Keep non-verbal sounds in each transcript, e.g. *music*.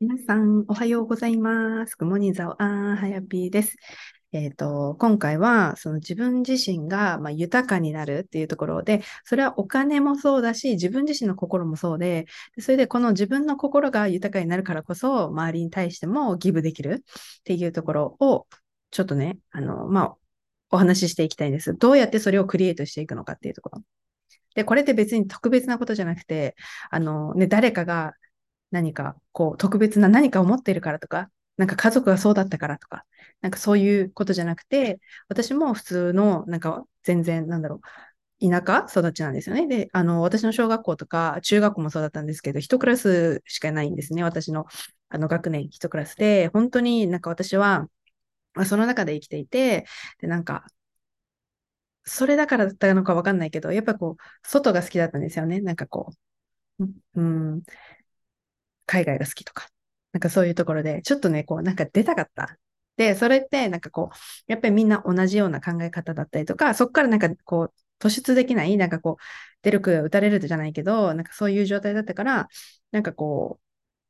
皆さん、おはようございます。グモニザオアンハヤピーです。えっ、ー、と、今回は、その自分自身が、まあ、豊かになるっていうところで、それはお金もそうだし、自分自身の心もそうで、それでこの自分の心が豊かになるからこそ、周りに対してもギブできるっていうところを、ちょっとね、あの、まあ、お話ししていきたいんです。どうやってそれをクリエイトしていくのかっていうところ。で、これって別に特別なことじゃなくて、あの、ね、誰かが何かこう特別な何かを持っているからとか、なんか家族がそうだったからとか、なんかそういうことじゃなくて、私も普通の、なんか全然、なんだろう、田舎育ちなんですよね。で、あの、私の小学校とか中学校もそうだったんですけど、一クラスしかないんですね。私の、あの、学年一クラスで、本当になんか私は、その中で生きていて、で、なんか、それだからだったのかわかんないけど、やっぱこう、外が好きだったんですよね。なんかこう、うん、海外が好きとか、なんかそういうところで、ちょっとね、こう、なんか出たかった。で、それって、なんかこう、やっぱりみんな同じような考え方だったりとか、そこからなんかこう、突出できない、なんかこう、出る杭打たれるじゃないけど、なんかそういう状態だったから、なんかこう、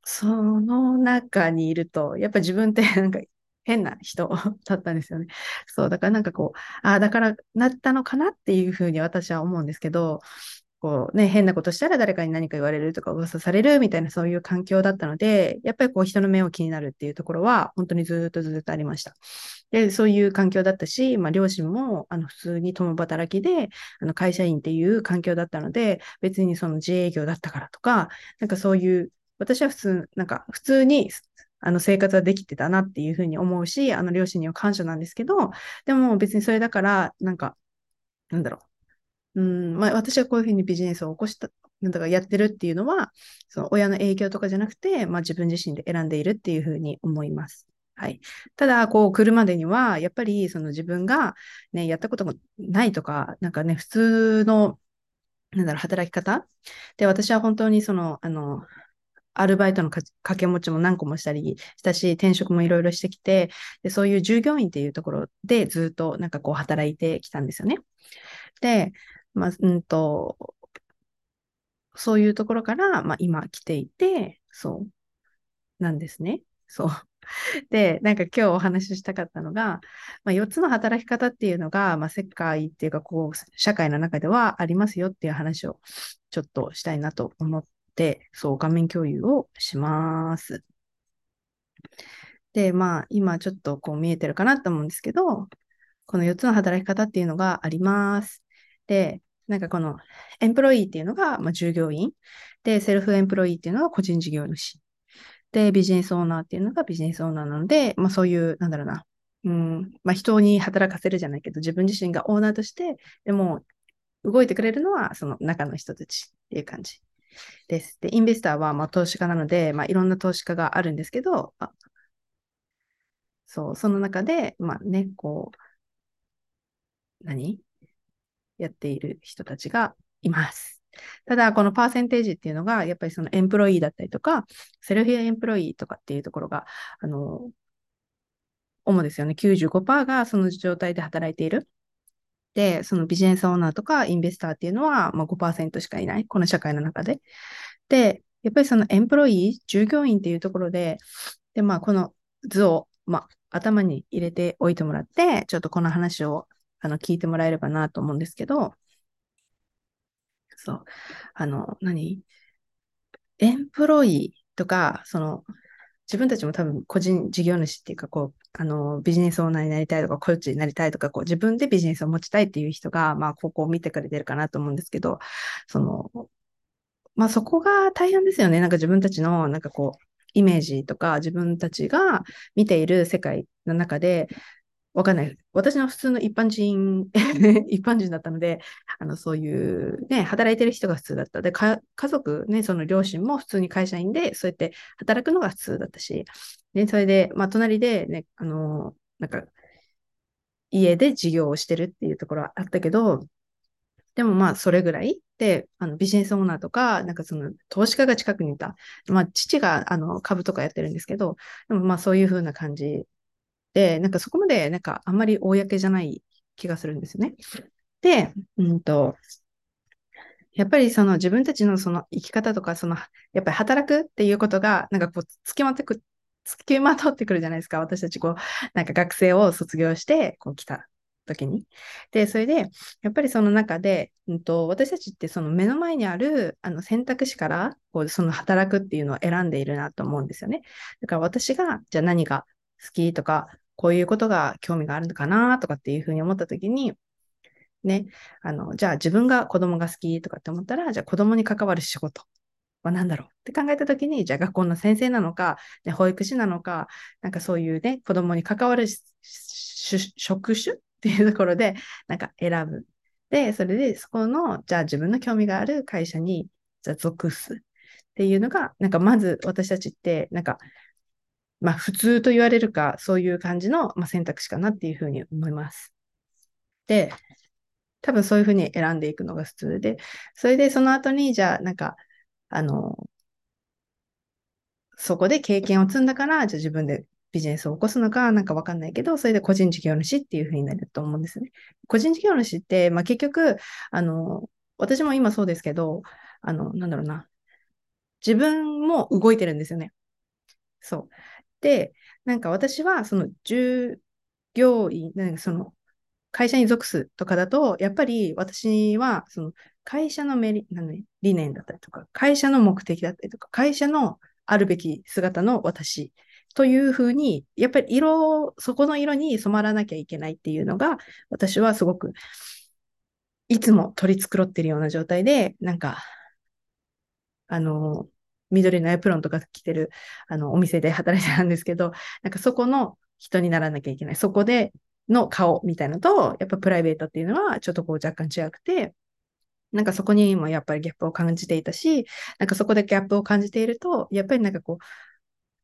その中にいると、やっぱ自分って *laughs* なんか変な人だったんですよね。そう、だからなんかこう、ああ、だからなったのかなっていうふうに私は思うんですけど、こうね、変なことしたら誰かに何か言われるとか噂されるみたいなそういう環境だったので、やっぱりこう人の目を気になるっていうところは本当にずっとずっとありました。で、そういう環境だったし、まあ両親もあの普通に共働きで、あの会社員っていう環境だったので、別にその自営業だったからとか、なんかそういう、私は普通、なんか普通にあの生活はできてたなっていうふうに思うし、あの両親には感謝なんですけど、でも別にそれだから、なんか、なんだろう、うん、まあ、私がこういうふうにビジネスを起こした、なんだかやってるっていうのは、その親の影響とかじゃなくて、まあ、自分自身で選んでいるっていうふうに思います。はい。ただ、こう来るまでには、やっぱりその自分がね、やったこともないとか、なんかね、普通の、なんだろう、働き方で、私は本当にその、あの、アルバイトの掛け持ちも何個もしたりしたし、転職もいろいろしてきて、で、そういう従業員っていうところでずっとなんかこう働いてきたんですよね。で、まあ、うんと、そういうところから、まあ、今来ていて、そう、なんですね。そう。*laughs* で、なんか今日お話ししたかったのが、まあ、4つの働き方っていうのが、まあ、世界っていうか、こう、社会の中ではありますよっていう話をちょっとしたいなと思って、そう、画面共有をします。で、まあ、今ちょっとこう見えてるかなと思うんですけど、この4つの働き方っていうのがあります。で、なんかこのエンプロイーっていうのが、まあ、従業員。で、セルフエンプロイーっていうのが個人事業主。で、ビジネスオーナーっていうのがビジネスオーナーなので、まあそういう、なんだろうな。うん、まあ人に働かせるじゃないけど、自分自身がオーナーとして、でも動いてくれるのはその中の人たちっていう感じです。で、インベスターはまあ投資家なので、まあいろんな投資家があるんですけど、あそう、その中で、まあね、こう、何？やっている人たちがいます。ただ、このパーセンテージっていうのが、やっぱりそのエンプロイーだったりとか、セルフエンプロイーとかっていうところが、あの、主ですよね。95%がその状態で働いている。で、そのビジネスオーナーとかインベスターっていうのは、まあ、5%しかいない。この社会の中で。で、やっぱりそのエンプロイー、従業員っていうところで、で、まあ、この図を、まあ、頭に入れておいてもらって、ちょっとこの話をあの、聞いてもらえればなと思うんですけど、そう、あの、何？エンプロイとか、その、自分たちも多分個人事業主っていうか、こう、あの、ビジネスオーナーになりたいとか、コーチになりたいとか、こう、自分でビジネスを持ちたいっていう人が、まあ、ここを見てくれてるかなと思うんですけど、その、まあ、そこが大変ですよね。なんか自分たちの、なんかこう、イメージとか、自分たちが見ている世界の中で、わかんない。私の普通の一般人 *laughs* 一般人だったので、あの、そういうね、働いてる人が普通だった。で、家族ね、その両親も普通に会社員で、そうやって働くのが普通だったし、ね、それで、まあ、隣でね、あの、なんか、家で事業をしてるっていうところはあったけど、でもまあ、それぐらいで、あのビジネスオーナーとか、なんかその投資家が近くにいた。まあ、父があの株とかやってるんですけど、でもまあ、そういう風な感じ、なんかそこまで、なんかあんまり公じゃない気がするんですよね。で、うんと、やっぱりその自分たちのその生き方とか、その、やっぱり働くっていうことが、なんかこう、つきまってく、つきまとってくるじゃないですか。私たちこう、なんか学生を卒業して、こう来た時に。で、それで、やっぱりその中で、うんと、私たちってその目の前にあるあの選択肢から、こう、その働くっていうのを選んでいるなと思うんですよね。だから私が、じゃあ何が好きとか、こういうことが興味があるのかなとかっていうふうに思った時に、ね、あの、じゃあ自分が子供が好きとかって思ったら、じゃあ子供に関わる仕事は何だろうって考えたときに、じゃあ学校の先生なのか、ね、保育士なのか、なんかそういうね、子供に関わる職種っていうところで、なんか選ぶ。で、それでそこの、じゃあ自分の興味がある会社に、じゃあ属すっていうのが、なんかまず私たちって、なんか、まあ普通と言われるか、そういう感じの、まあ、選択肢かなっていうふうに思います。で、多分そういうふうに選んでいくのが普通で、それでその後に、じゃあ、なんか、あの、そこで経験を積んだから、じゃあ自分でビジネスを起こすのか、なんかわかんないけど、それで個人事業主っていうふうになると思うんですね。個人事業主って、まあ、結局、あの、私も今そうですけど、あの、なんだろうな。自分も動いてるんですよね。そう。で、なんか私は、その従業員、なんかその会社に属すとかだと、やっぱり私は、その会社のメリ理念だったりとか、会社の目的だったりとか、会社のあるべき姿の私というふうに、やっぱり色、そこの色に染まらなきゃいけないっていうのが、私はすごく、いつも取り繕ってるような状態で、なんか、あの、緑のエプロンとか着てる、あの、お店で働いてたんですけど、なんかそこの人にならなきゃいけない。そこでの顔みたいなのと、やっぱプライベートっていうのはちょっとこう若干違くて、なんかそこにもやっぱりギャップを感じていたし、なんかそこでギャップを感じていると、やっぱりなんかこ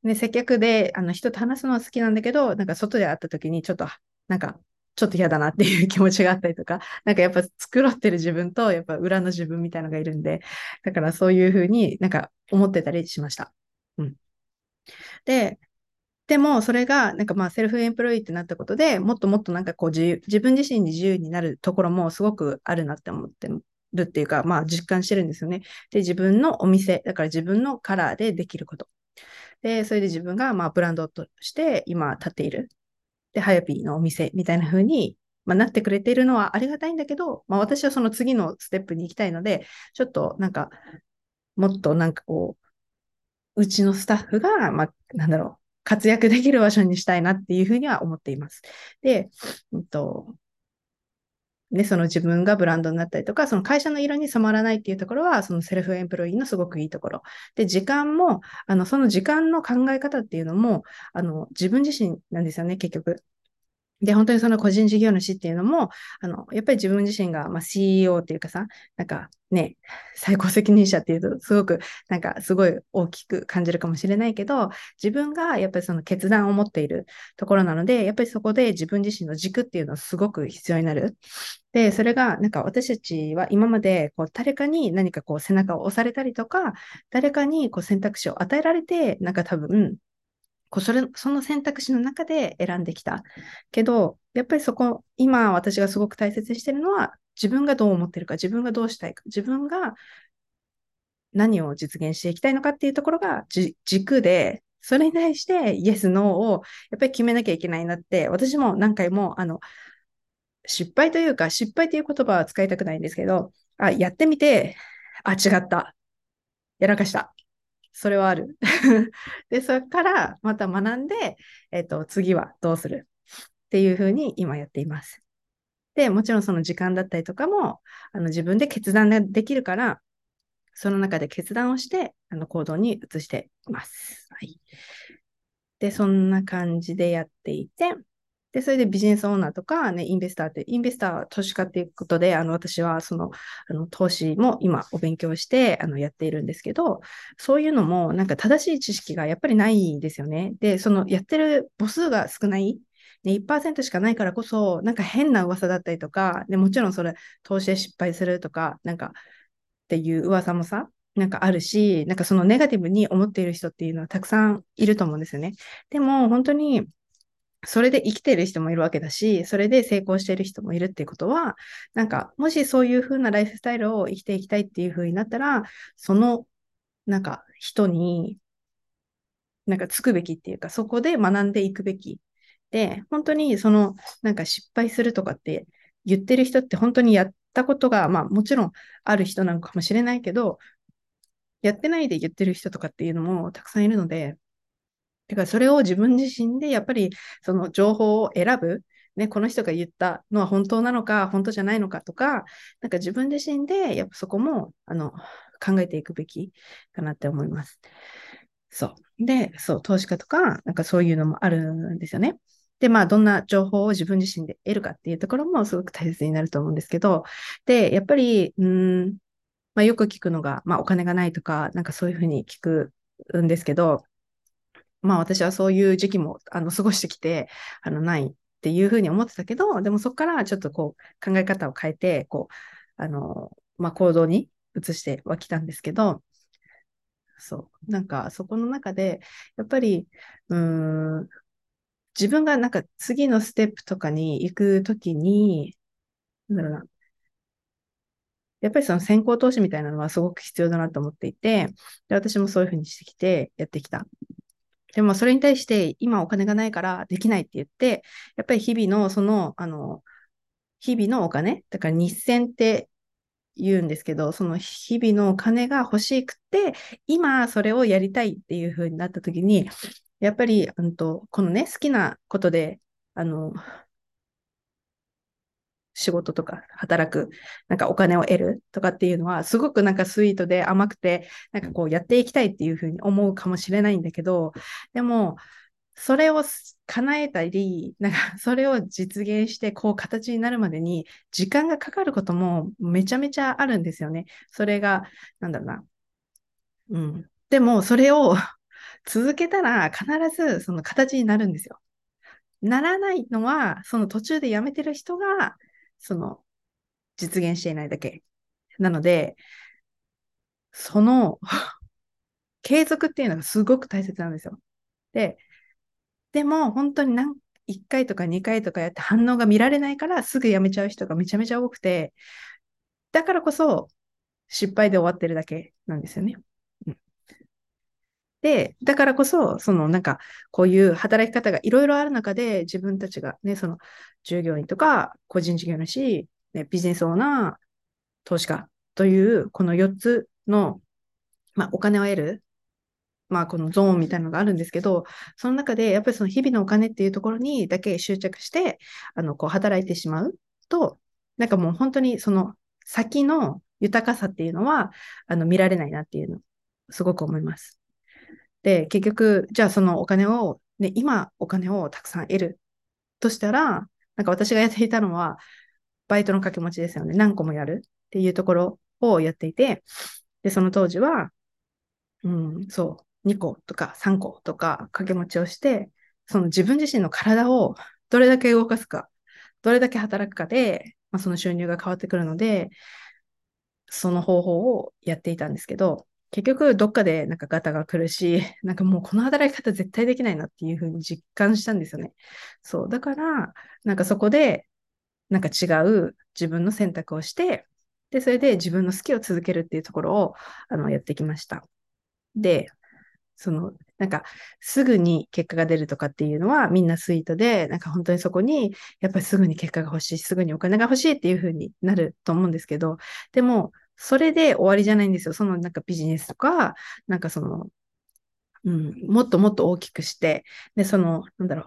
う、ね、接客であの人と話すのは好きなんだけど、なんか外で会った時にちょっと、なんかちょっと嫌だなっていう気持ちがあったりとか、*laughs* なんかやっぱ繕ってる自分と、やっぱ裏の自分みたいなのがいるんで、だからそういうふうになんか思ってたりしました。うん。で、でも、それが、なんかまあ、セルフエンプロイーってなったことで、もっともっとなんかこう自、自分自身に自由になるところもすごくあるなって思ってるっていうか、まあ、実感してるんですよね。で、自分のお店、だから自分のカラーでできること。で、それで自分がまあ、ブランドとして今立っている。で、ハヤピーのお店みたいな風に、まあ、なってくれているのはありがたいんだけど、まあ、私はその次のステップに行きたいので、ちょっとなんか、もっとなんかこう、うちのスタッフが、まあ、なんだろう、活躍できる場所にしたいなっていうふうには思っています。で、うんと、ね、その自分がブランドになったりとか、その会社の色に染まらないっていうところは、そのセルフエンプロイーのすごくいいところ。で、時間も、あの、その時間の考え方っていうのも、あの、自分自身なんですよね、結局。で、本当にその個人事業主っていうのも、あの、やっぱり自分自身が、まあ、CEO っていうかさ、なんかね、最高責任者っていうと、すごく、なんかすごい大きく感じるかもしれないけど、自分がやっぱりその決断を持っているところなので、やっぱりそこで自分自身の軸っていうのはすごく必要になる。で、それが、なんか私たちは今まで、こう、誰かに何かこう背中を押されたりとか、誰かにこう選択肢を与えられて、なんか多分、こうそれ、その選択肢の中で選んできた。けど、やっぱりそこ、今私がすごく大切にしてるのは、自分がどう思ってるか、自分がどうしたいか、自分が何を実現していきたいのかっていうところが軸で、それに対してイエス、ノーをやっぱり決めなきゃいけないなって、私も何回も、あの、失敗というか、失敗という言葉は使いたくないんですけど、あ、やってみて、あ、違った。やらかした。それはある。*laughs* で、それからまた学んで、えっ、と、次はどうするっていうふうに今やっています。で、もちろんその時間だったりとかも、あの自分で決断ができるから、その中で決断をして、あの行動に移しています。はい。で、そんな感じでやっていて、で、それでビジネスオーナーとか、ね、インベスターって、インベスターは投資家っていうことで、あの、私はその、あの、投資も今お勉強して、あの、やっているんですけど、そういうのも、なんか正しい知識がやっぱりないんですよね。で、その、やってる母数が少ない。ね、1%しかないからこそ、なんか変な噂だったりとか、でもちろんそれ、投資で失敗するとか、なんか、っていう噂もさ、なんかあるし、なんかそのネガティブに思っている人っていうのはたくさんいると思うんですよね。でも、本当に、それで生きてる人もいるわけだし、それで成功してる人もいるっていうことは、なんか、もしそういう風なライフスタイルを生きていきたいっていう風になったら、その、なんか、人に、なんか、つくべきっていうか、そこで学んでいくべき。で、本当に、その、なんか失敗するとかって言ってる人って本当にやったことが、まあ、もちろんある人なのかもしれないけど、やってないで言ってる人とかっていうのもたくさんいるので、だからそれを自分自身でやっぱりその情報を選ぶ。ね、この人が言ったのは本当なのか、本当じゃないのかとか、なんか自分自身でやっぱそこもあの考えていくべきかなって思います。そう。で、そう、投資家とか、なんかそういうのもあるんですよね。で、まあ、どんな情報を自分自身で得るかっていうところもすごく大切になると思うんですけど、で、やっぱり、うん、まあ、よく聞くのが、まあ、お金がないとか、なんかそういうふうに聞くんですけど、まあ私はそういう時期もあの過ごしてきて、あのないっていうふうに思ってたけど、でもそこからちょっとこう考え方を変えて、こう、あの、まあ行動に移してはきたんですけど、そう。なんかそこの中で、やっぱり、うん、自分がなんか次のステップとかに行くときに、なんだろうな。やっぱりその先行投資みたいなのはすごく必要だなと思っていて、で私もそういうふうにしてきてやってきたでもそれに対して今お金がないからできないって言って、やっぱり日々のその、あの、日々のお金、だから日銭って言うんですけど、その日々のお金が欲しくて、今それをやりたいっていう風になった時に、やっぱり、うんと、このね、好きなことで、あの、仕事とか働く、なんかお金を得るとかっていうのは、すごくなんかスイートで甘くて、なんかこうやっていきたいっていうふうに思うかもしれないんだけど、でも、それを叶えたり、なんかそれを実現してこう形になるまでに時間がかかることもめちゃめちゃあるんですよね。それが、なんだろうな。うん。でも、それを *laughs* 続けたら必ずその形になるんですよ。ならないのは、その途中でやめてる人がその、実現していないだけ。なので、その *laughs* 継続っていうのがすごく大切なんですよ。で、でも本当に何、1回とか2回とかやって反応が見られないからすぐやめちゃう人がめちゃめちゃ多くて、だからこそ失敗で終わってるだけなんですよね。で、だからこそ、そのなんか、こういう働き方がいろいろある中で、自分たちがね、その従業員とか、個人事業主、ね、ビジネスオーナー、投資家という、この4つの、まあ、お金を得る、まあ、このゾーンみたいなのがあるんですけど、その中で、やっぱりその日々のお金っていうところにだけ執着して、あの、こう、働いてしまうと、なんかもう本当にその先の豊かさっていうのは、あの、見られないなっていうの、すごく思います。で、結局、じゃあそのお金を、ね、今お金をたくさん得るとしたら、なんか私がやっていたのは、バイトの掛け持ちですよね。何個もやるっていうところをやっていて、で、その当時は、うん、そう、2個とか3個とか掛け持ちをして、その自分自身の体をどれだけ動かすか、どれだけ働くかで、まあ、その収入が変わってくるので、その方法をやっていたんですけど、結局どっかでなんかガタが来るし、*laughs* なんかもうこの働き方絶対できないなっていうふうに実感したんですよね。そう。だから、なんかそこで、なんか違う自分の選択をして、で、それで自分の好きを続けるっていうところを、あの、やってきました。で、その、なんか、すぐに結果が出るとかっていうのはみんなスイートで、なんか本当にそこに、やっぱりすぐに結果が欲しい、すぐにお金が欲しいっていうふうになると思うんですけど、でも、それで終わりじゃないんですよ。そのなんかビジネスとか、なんかその、うん、もっともっと大きくして、で、その、なんだろう、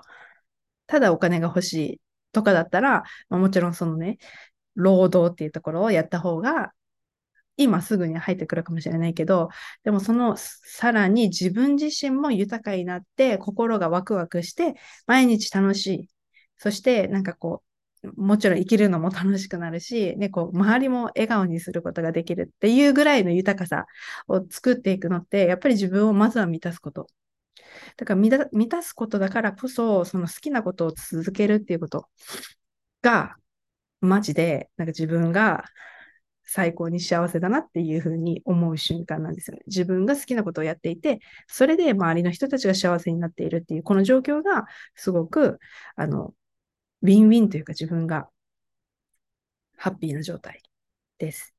ただお金が欲しいとかだったら、まあ、もちろんそのね、労働っていうところをやった方が、今すぐに入ってくるかもしれないけど、でもそのさらに自分自身も豊かになって、心がワクワクして、毎日楽しい。そしてなんかこう、もちろん生きるのも楽しくなるし、*laughs* ね、こう、周りも笑顔にすることができるっていうぐらいの豊かさを作っていくのって、やっぱり自分をまずは満たすこと。だから満たすことだからこそ、その好きなことを続けるっていうことが、マジで、なんか自分が最高に幸せだなっていうふうに思う瞬間なんですよね。自分が好きなことをやっていて、それで周りの人たちが幸せになっているっていう、この状況がすごく、あの、ウィンウィンというか自分がハッピーな状態です。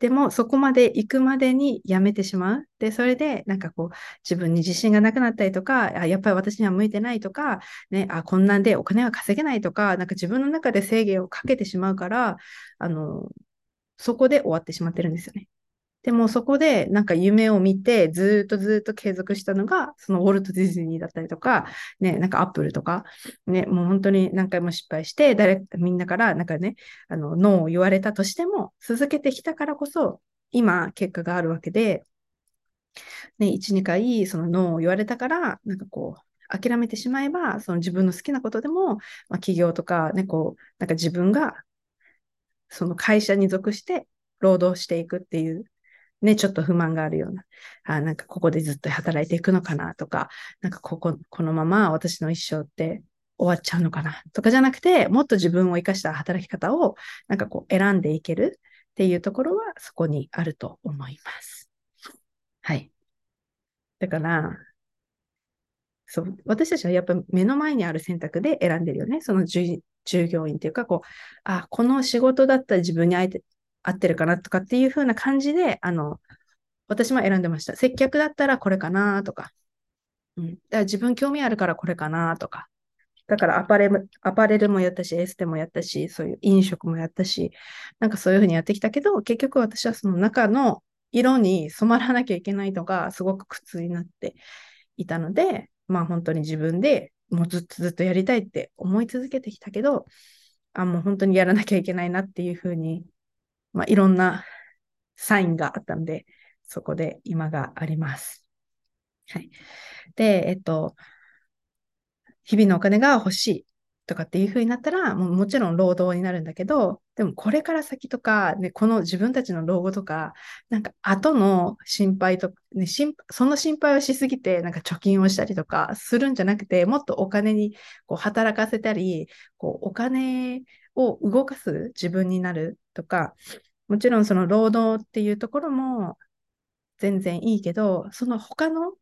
でも、そこまで行くまでにやめてしまう。で、それで、なんかこう、自分に自信がなくなったりとか、あやっぱり私には向いてないとか、ね、あ、こんなんでお金は稼げないとか、なんか自分の中で制限をかけてしまうから、あの、そこで終わってしまってるんですよね。でもそこでなんか夢を見てずっとずっと継続したのが、そのウォルト・ディズニーだったりとか、ね、なんかアップルとか、ね、もう本当に何回も失敗して、誰、みんなからなんかね、あの、ノーを言われたとしても、続けてきたからこそ、今、結果があるわけで、ね、1、2回、そのノーを言われたから、なんかこう、諦めてしまえば、その自分の好きなことでも、まあ、企業とかね、こう、なんか自分が、その会社に属して労働していくっていうね、ちょっと不満があるような、あなんかここでずっと働いていくのかなとか、なんかここ、このまま私の一生って終わっちゃうのかなとかじゃなくて、もっと自分を生かした働き方をなんかこう選んでいけるっていうところはそこにあると思います。はい。だから、そう、私たちはやっぱ目の前にある選択で選んでるよね。その従業員っていうか、こう、あ、この仕事だったら自分に合合ってるかなとかっていう風な感じで、あの、私も選んでました。接客だったらこれかなとか。うん。だから自分興味あるからこれかなとか。だからアパレルアパレルもやったし、エステもやったし、そういう飲食もやったし、なんかそういう風にやってきたけど、結局私はその中の色に染まらなきゃいけないのがすごく苦痛になっていたので、まあ本当に自分でもうずっとずっとやりたいって思い続けてきたけど、あ、もう本当にやらなきゃいけないなっていう風にまあ、いろんなサインがあったんで、そこで今があります。はい。で、えっと、日々のお金が欲しいとかっていう風になったら、ももちろん労働になるんだけど、でもこれから先とか、ね、この自分たちの老後とか、なんか後の心配と、ね、その心配をしすぎて、なんか貯金をしたりとかするんじゃなくて、もっとお金にこう働かせたり、こうお金を動かす自分になるとか、もちろんその労働っていうところも全然いいけど、その他の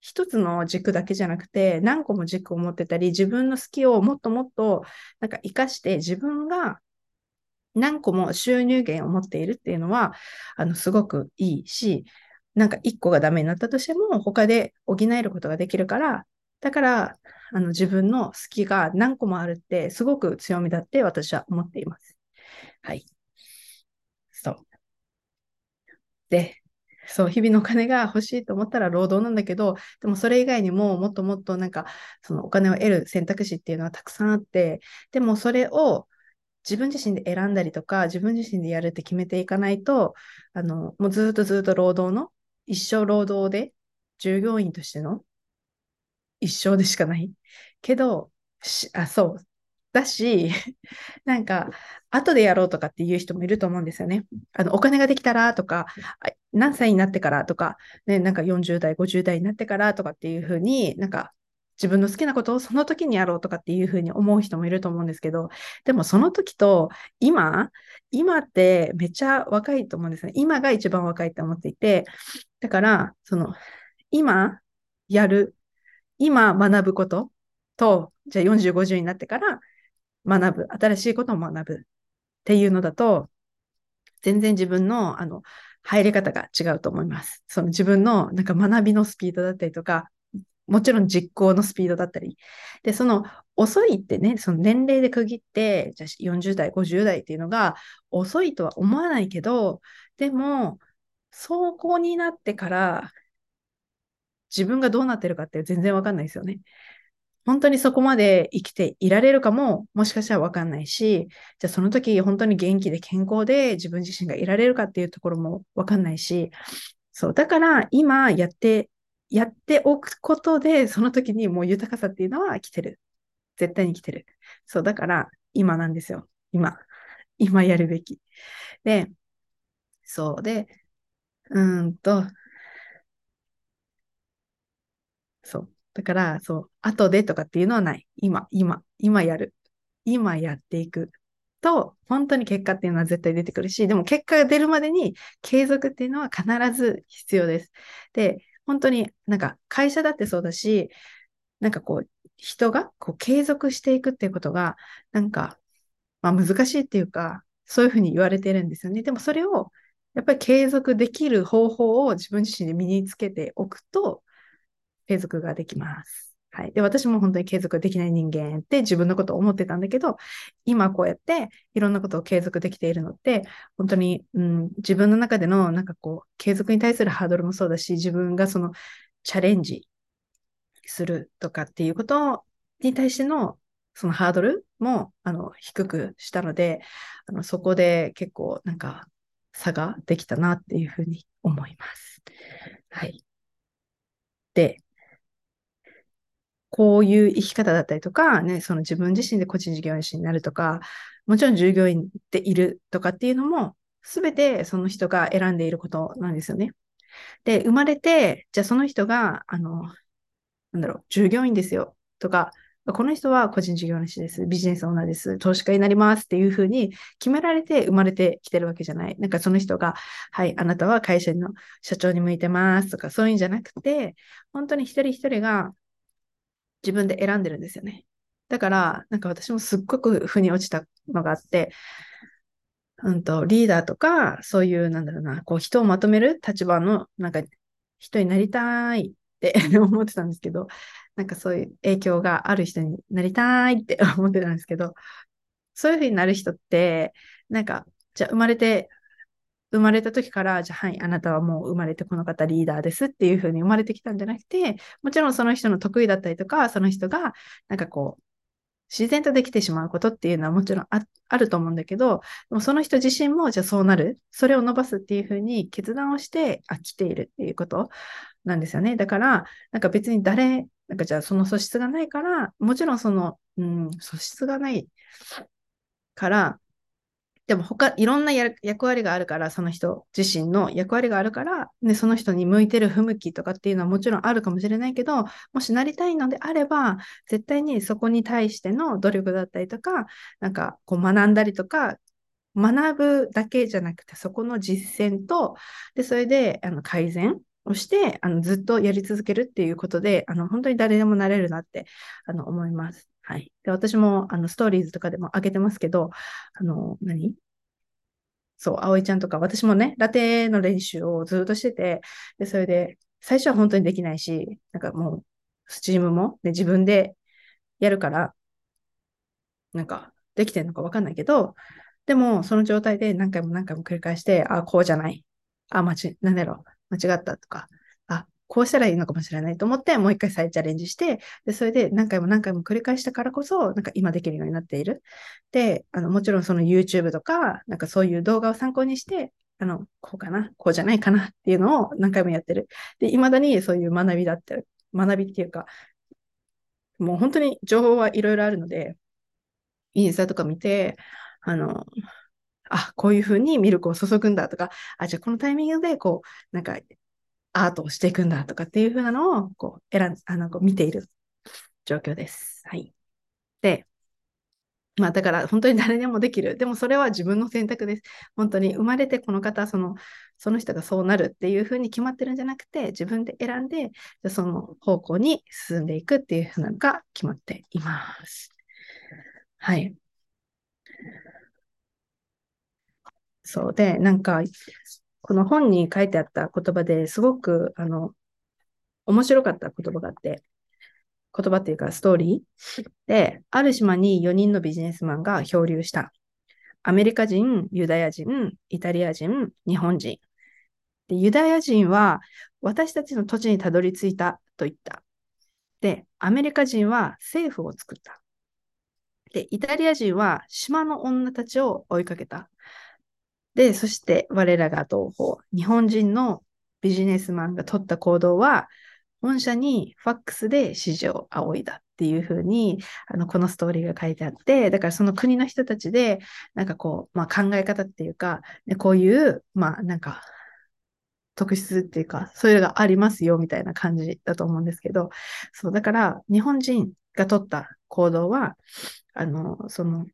一つの軸だけじゃなくて、何個も軸を持ってたり、自分の好きをもっともっとなんか活かして自分が何個も収入源を持っているっていうのは、あの、すごくいいし、なんか一個がダメになったとしても、他で補えることができるから、だから、あの、自分の好きが何個もあるって、すごく強みだって私は思っています。はい。そう。で、そう、日々のお金が欲しいと思ったら労働なんだけど、でもそれ以外にももっともっとなんか、そのお金を得る選択肢っていうのはたくさんあって、でもそれを自分自身で選んだりとか、自分自身でやるって決めていかないと、あの、もうずっとずっと労働の、一生労働で、従業員としての一生でしかない。けど、あ、そう。だし、*laughs* なんか、後でやろうとかっていう人もいると思うんですよね。あの、お金ができたらとか、何歳になってからとか、ね、なんか40代、50代になってからとかっていうふうに、なんか、自分の好きなことをその時にやろうとかっていうふうに思う人もいると思うんですけど、でもその時と今、今ってめっちゃ若いと思うんですね。今が一番若いって思っていて、だから、その、今やる、今学ぶことと、じゃあ40、50になってから学ぶ、新しいことを学ぶっていうのだと、全然自分の、あの、入り方が違うと思います。その自分のなんか学びのスピードだったりとか、もちろん実行のスピードだったり。で、その遅いってね、その年齢で区切って、じゃあ40代、50代っていうのが遅いとは思わないけど、でも、走行になってから自分がどうなってるかって全然わかんないですよね。本当にそこまで生きていられるかも、もしかしたらわかんないし、じゃあその時本当に元気で健康で自分自身がいられるかっていうところもわかんないし、そう、だから今やってやっておくことで、その時にもう豊かさっていうのは来てる。絶対に来てる。そう、だから今なんですよ。今。今やるべき。で、そうで、うんと、そう。だから、そう、後でとかっていうのはない。今、今、今やる。今やっていく。と、本当に結果っていうのは絶対出てくるし、でも結果が出るまでに継続っていうのは必ず必要です。で、本当になんか会社だってそうだし、なんかこう、人がこう継続していくっていうことが、なんか、まあ難しいっていうか、そういうふうに言われてるんですよね。でもそれを、やっぱり継続できる方法を自分自身で身につけておくと、継続ができます。はい。で、私も本当に継続できない人間って自分のことを思ってたんだけど、今こうやっていろんなことを継続できているのって、本当に、うん、自分の中でのなんかこう、継続に対するハードルもそうだし、自分がそのチャレンジするとかっていうことに対してのそのハードルもあの低くしたので、あのそこで結構なんか差ができたなっていうふうに思います。はい。で、こういう生き方だったりとか、ね、その自分自身で個人事業主になるとか、もちろん従業員でいるとかっていうのも、すべてその人が選んでいることなんですよね。で、生まれて、じゃあその人が、あの、なんだろう、従業員ですよとか、この人は個人事業主です。ビジネスオーナーです。投資家になりますっていうふうに決められて生まれてきてるわけじゃない。なんかその人が、はい、あなたは会社の社長に向いてますとか、そういうんじゃなくて、本当に一人一人が自分で選んでるんですよね。だから、なんか私もすっごく腑に落ちたのがあって、うんと、リーダーとか、そういう、なんだろうな、こう人をまとめる立場の、なんか人になりたいって *laughs* 思ってたんですけど、なんかそういう影響がある人になりたいって *laughs* 思ってたんですけど、そういうふうになる人って、なんか、じゃあ生まれて、生まれた時から、じゃあはい、あなたはもう生まれてこの方リーダーですっていうふうに生まれてきたんじゃなくて、もちろんその人の得意だったりとか、その人が、なんかこう、自然とできてしまうことっていうのはもちろんあると思うんだけど、でもその人自身もじゃあそうなる、それを伸ばすっていうふうに決断をして飽きているっていうことなんですよね。だから、なんか別に誰、なんかじゃあその素質がないから、もちろんその、うん、素質がないから、でも他、いろんな役割があるから、その人自身の役割があるから、ね、その人に向いてる不向きとかっていうのはもちろんあるかもしれないけど、もしなりたいのであれば、絶対にそこに対しての努力だったりとか、なんかこう学んだりとか、学ぶだけじゃなくて、そこの実践と、で、それであの改善をして、あのずっとやり続けるっていうことで、あの本当に誰でもなれるなってあの思います。はい。で、私も、あの、ストーリーズとかでも上げてますけど、あの、何？そう、葵ちゃんとか、私もね、ラテの練習をずっとしてて、で、それで、最初は本当にできないし、なんかもう、スチームも、ね、自分でやるから、なんか、できてるのかわかんないけど、でも、その状態で何回も何回も繰り返して、あ、こうじゃない。あ、間違、なんだろう、間違ったとか、こうしたらいいのかもしれないと思って、もう一回再チャレンジして、で、それで何回も何回も繰り返したからこそ、なんか今できるようになっている。で、あの、もちろんその YouTube とか、なんかそういう動画を参考にして、あの、こうかな、こうじゃないかなっていうのを何回もやってる。で、未だにそういう学びだって、学びっていうか、もう本当に情報はいろいろあるので、インスタとか見て、あの、あ、こういうふうにミルクを注ぐんだとか、あ、じゃあこのタイミングで、こう、なんかアートをしていくんだとかっていう風なのをこう選んあのこう見ている状況です。はい。で、まあだから本当に誰でもできる。でもそれは自分の選択です。本当に生まれてこの方、その、その人がそうなるっていう風に決まってるんじゃなくて、自分で選んで、その方向に進んでいくっていう風なのが決まっています。はい。そうで、なんか、この本に書いてあった言葉ですごく、あの、面白かった言葉があって、言葉っていうかストーリーで、ある島に4人のビジネスマンが漂流した。アメリカ人、ユダヤ人、イタリア人、日本人。でユダヤ人は私たちの土地にたどり着いたと言った。で、アメリカ人は政府を作った。で、イタリア人は島の女たちを追いかけた。で、そして我らが同胞、日本人のビジネスマンが取った行動は、本社にファックスで指示を仰いだっていうふうに、あの、このストーリーが書いてあって、だからその国の人たちで、なんかこう、まあ考え方っていうか、ねこういう、まあなんか、特質っていうか、そういうのがありますよみたいな感じだと思うんですけど、そう、だから日本人が取った行動は、あの、その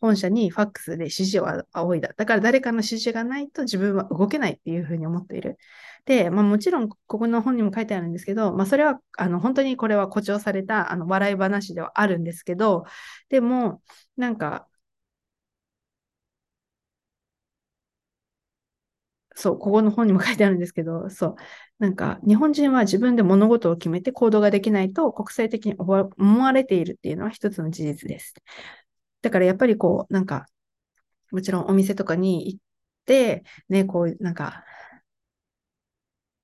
本社にファックスで指示を仰いだ。だから誰かの指示がないと自分は動けないっていうふうに思っている。で、まあもちろんここの本にも書いてあるんですけど、まあそれは、あの、本当にこれは誇張された、あの、笑い話ではあるんですけど、でも、なんか、そう、ここの本にも書いてあるんですけど、そう、なんか、日本人は自分で物事を決めて行動ができないと国際的に思われているっていうのは一つの事実です。だからやっぱりこう、なんか、もちろんお店とかに行って、ね、こう、なんか、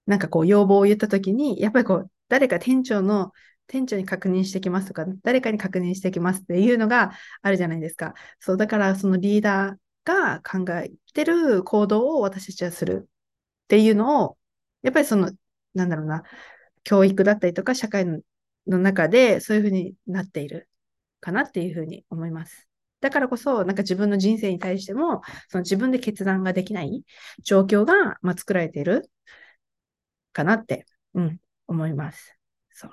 なんかこう要望を言ったときに、やっぱりこう、誰か店長の、店長に確認してきますとか、誰かに確認してきますっていうのがあるじゃないですか。そう、だからそのリーダーが考えてる行動を私たちはするっていうのを、やっぱりその、なんだろうな、教育だったりとか社会の中でそういうふうになっているかなっていうふうに思います。だからこそ、なんか自分の人生に対しても、その自分で決断ができない状況が、まあ、作られているかなって、うん、思います。そう。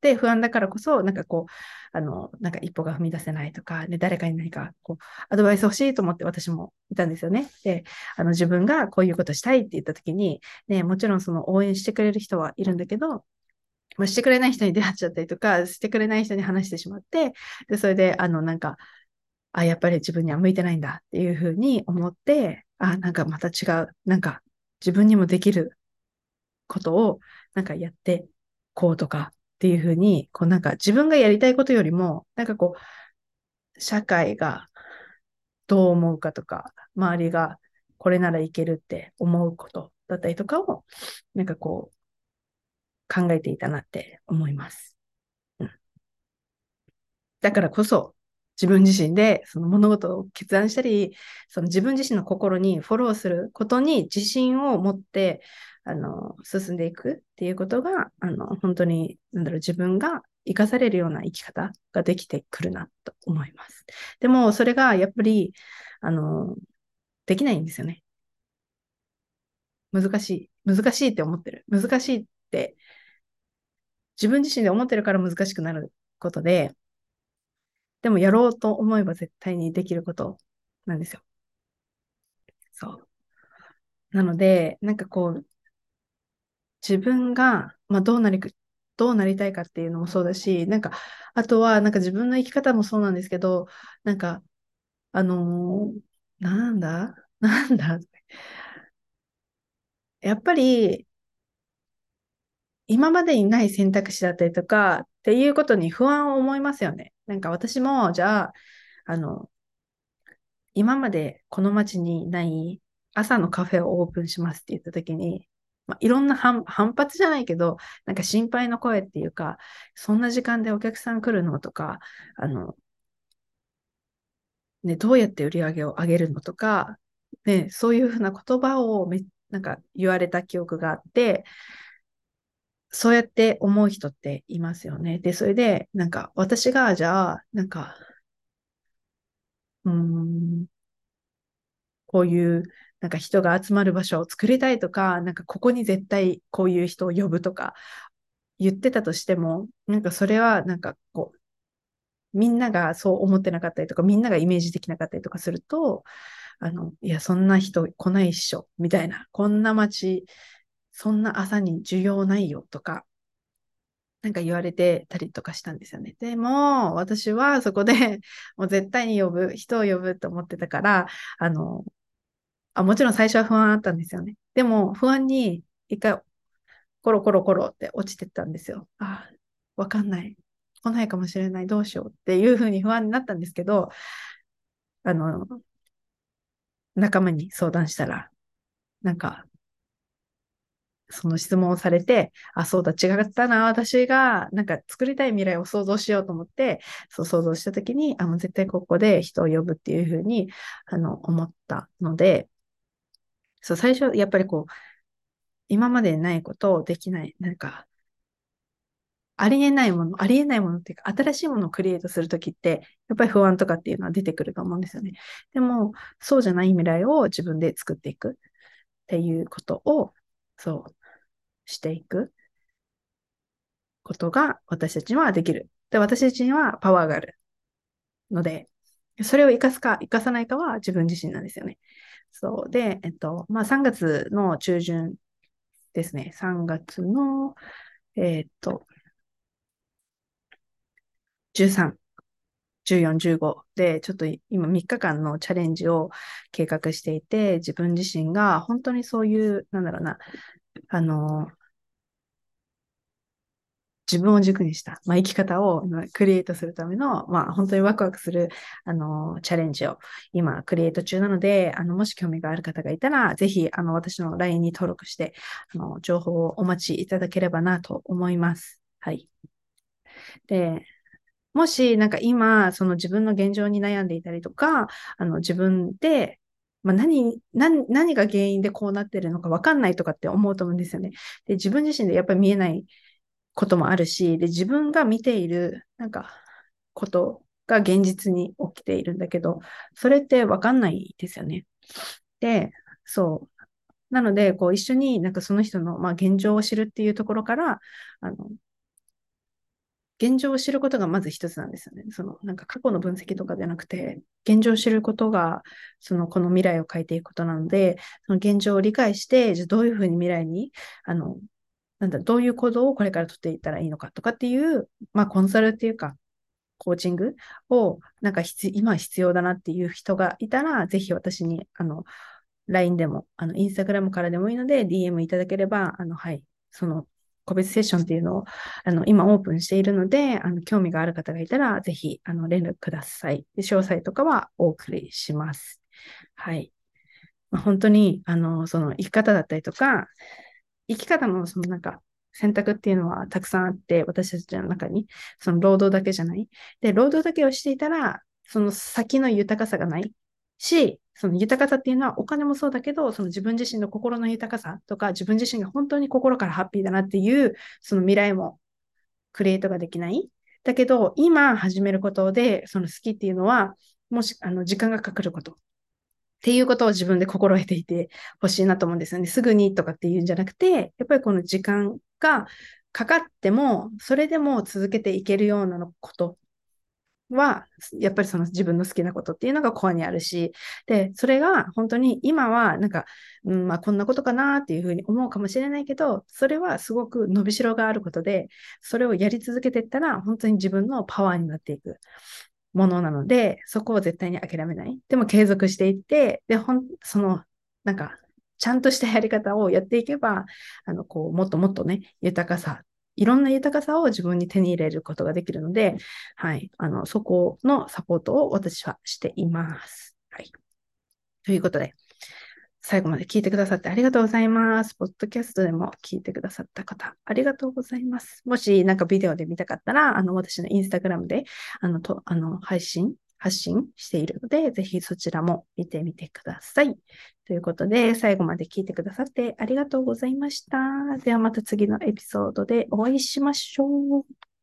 で、不安だからこそ、なんかこう、あの、なんか一歩が踏み出せないとか、ね、誰かに何か、こう、アドバイス欲しいと思って私もいたんですよね。で、あの、自分がこういうことしたいって言った時に、ね、もちろんその応援してくれる人はいるんだけど、まあ、してくれない人に出会っちゃったりとか、してくれない人に話してしまって、で、それで、あの、なんか、あ、やっぱり自分には向いてないんだっていうふうに思って、あ、なんかまた違う、なんか自分にもできることを、なんかやってこうとかっていうふうに、こうなんか自分がやりたいことよりも、なんかこう、社会がどう思うかとか、周りがこれならいけるって思うことだったりとかを、なんかこう、考えていたなって思います。うん、だからこそ、自分自身でその物事を決断したり、その自分自身の心にフォローすることに自信を持って、あの、進んでいくっていうことが、あの、本当に、なんだろう、自分が生かされるような生き方ができてくるなと思います。でも、それがやっぱり、あの、できないんですよね。難しい。難しいって思ってる。難しいって、自分自身で思ってるから難しくなることで、でもやろうと思えば絶対にできることなんですよ。そう。なので、なんかこう、自分が、まあ、どうなり、どうなりたいかっていうのもそうだし、なんか、あとは、なんか自分の生き方もそうなんですけど、なんか、あのー、なんだ？*laughs* なんだ？やっぱり、今までにない選択肢だったりとか、っていうことに不安を思いますよね。なんか私も、じゃあ、あの、今までこの街にない朝のカフェをオープンしますって言った時に、まあ、いろんな反発じゃないけど、なんか心配の声っていうか、そんな時間でお客さん来るのとか、あの、ね、どうやって売り上げを上げるのとか、ね、そういうふうな言葉をめなんか言われた記憶があって、そうやって思う人っていますよね。で、それで、なんか私がじゃあ、なんか、うーん、こういうなんか人が集まる場所を作りたいとか、なんかここに絶対こういう人を呼ぶとか言ってたとしても、なんかそれはなんかこう、みんながそう思ってなかったりとか、みんながイメージできなかったりとかすると、あの、いや、そんな人来ないっしょ、みたいな、こんな街、そんな朝に需要ないよとか、なんか言われてたりとかしたんですよね。でも、私はそこで *laughs* もう絶対に呼ぶ、人を呼ぶと思ってたから、あの、あ、もちろん最初は不安あったんですよね。でも、不安に一回、コロコロコロって落ちてったんですよ。あ、わかんない。来ないかもしれない。どうしようっていうふうに不安になったんですけど、あの、仲間に相談したら、なんか、その質問をされて、あ、そうだ、違ったな、私が、なんか作りたい未来を想像しようと思って、そう想像したときに、あ、もう絶対ここで人を呼ぶっていうふうに、あの、思ったので、そう、最初、やっぱりこう、今までないことをできない、なんか、ありえないもの、ありえないものっていうか、新しいものをクリエイトするときって、やっぱり不安とかっていうのは出てくると思うんですよね。でも、そうじゃない未来を自分で作っていくっていうことを、そう、していくことが私たちにはできる。で、私たちにはパワーがあるので、それを活かすか、活かさないかは自分自身なんですよね。そう。で、えっと、まあ、3月の中旬ですね。3月の、えっと、13、14、15で、ちょっと今3日間のチャレンジを計画していて、自分自身が本当にそういう、なんだろうな、あの、自分を軸にした、まあ、生き方をクリエイトするための、まあ、本当にワクワクする、あの、チャレンジを今、クリエイト中なので、あの、もし興味がある方がいたら、ぜひ、あの、私の LINE に登録して、あの、情報をお待ちいただければなと思います。はい。で、もし、なんか今、その自分の現状に悩んでいたりとか、あの、自分で、まあ、何、何、何が原因でこうなってるのかわかんないとかって思うと思うんですよね。で、自分自身でやっぱり見えないこともあるし、で、自分が見ている、なんか、ことが現実に起きているんだけど、それってわかんないですよね。で、そう。なので、こう、一緒になんかその人の、まあ、現状を知るっていうところから、あの、現状を知ることがまず一つなんですよね。その、なんか過去の分析とかじゃなくて、現状を知ることが、その、この未来を変えていくことなので、その現状を理解して、じゃどういうふうに未来に、あの、なんだ、どういう行動をこれから取っていったらいいのかとかっていう、まあ、コンサルっていうか、コーチングを、なんか、今必要だなっていう人がいたら、ぜひ私に、あの、LINE でも、あの、インスタグラムからでもいいので、DM いただければ、あの、はい、その、個別セッションっていうのを、あの、今オープンしているので、あの、興味がある方がいたら、ぜひ、あの、連絡ください。で詳細とかはお送りします。はい。まあ、本当に、あの、その生き方だったりとか、生き方のそのなんか選択っていうのはたくさんあって、私たちの中に、その労働だけじゃない。で、労働だけをしていたら、その先の豊かさがないし、その豊かさっていうのはお金もそうだけど、その自分自身の心の豊かさとか、自分自身が本当に心からハッピーだなっていう、その未来もクリエイトができない。だけど、今始めることで、その好きっていうのは、もし、あの、時間がかかること。っていうことを自分で心得ていてほしいなと思うんですよね。すぐにとかっていうんじゃなくて、やっぱりこの時間がかかっても、それでも続けていけるようなことは、やっぱりその自分の好きなことっていうのがコアにあるし、で、それが本当に今はなんか、うん、まあこんなことかなっていうふうに思うかもしれないけど、それはすごく伸びしろがあることで、それをやり続けていったら、本当に自分のパワーになっていく。ものなので、そこを絶対に諦めない。でも継続していって、で、ほん、その、なんか、ちゃんとしたやり方をやっていけば、あの、こう、もっともっとね、豊かさ、いろんな豊かさを自分に手に入れることができるので、はい、あの、そこのサポートを私はしています。はい。ということで、最後まで聞いてくださってありがとうございます。ポッドキャストでも聞いてくださった方、ありがとうございます。もしなんかビデオで見たかったら、あの、私のインスタグラムで、あの、と、あの、配信、発信しているので、ぜひそちらも見てみてください。ということで、最後まで聞いてくださってありがとうございました。ではまた次のエピソードでお会いしましょう。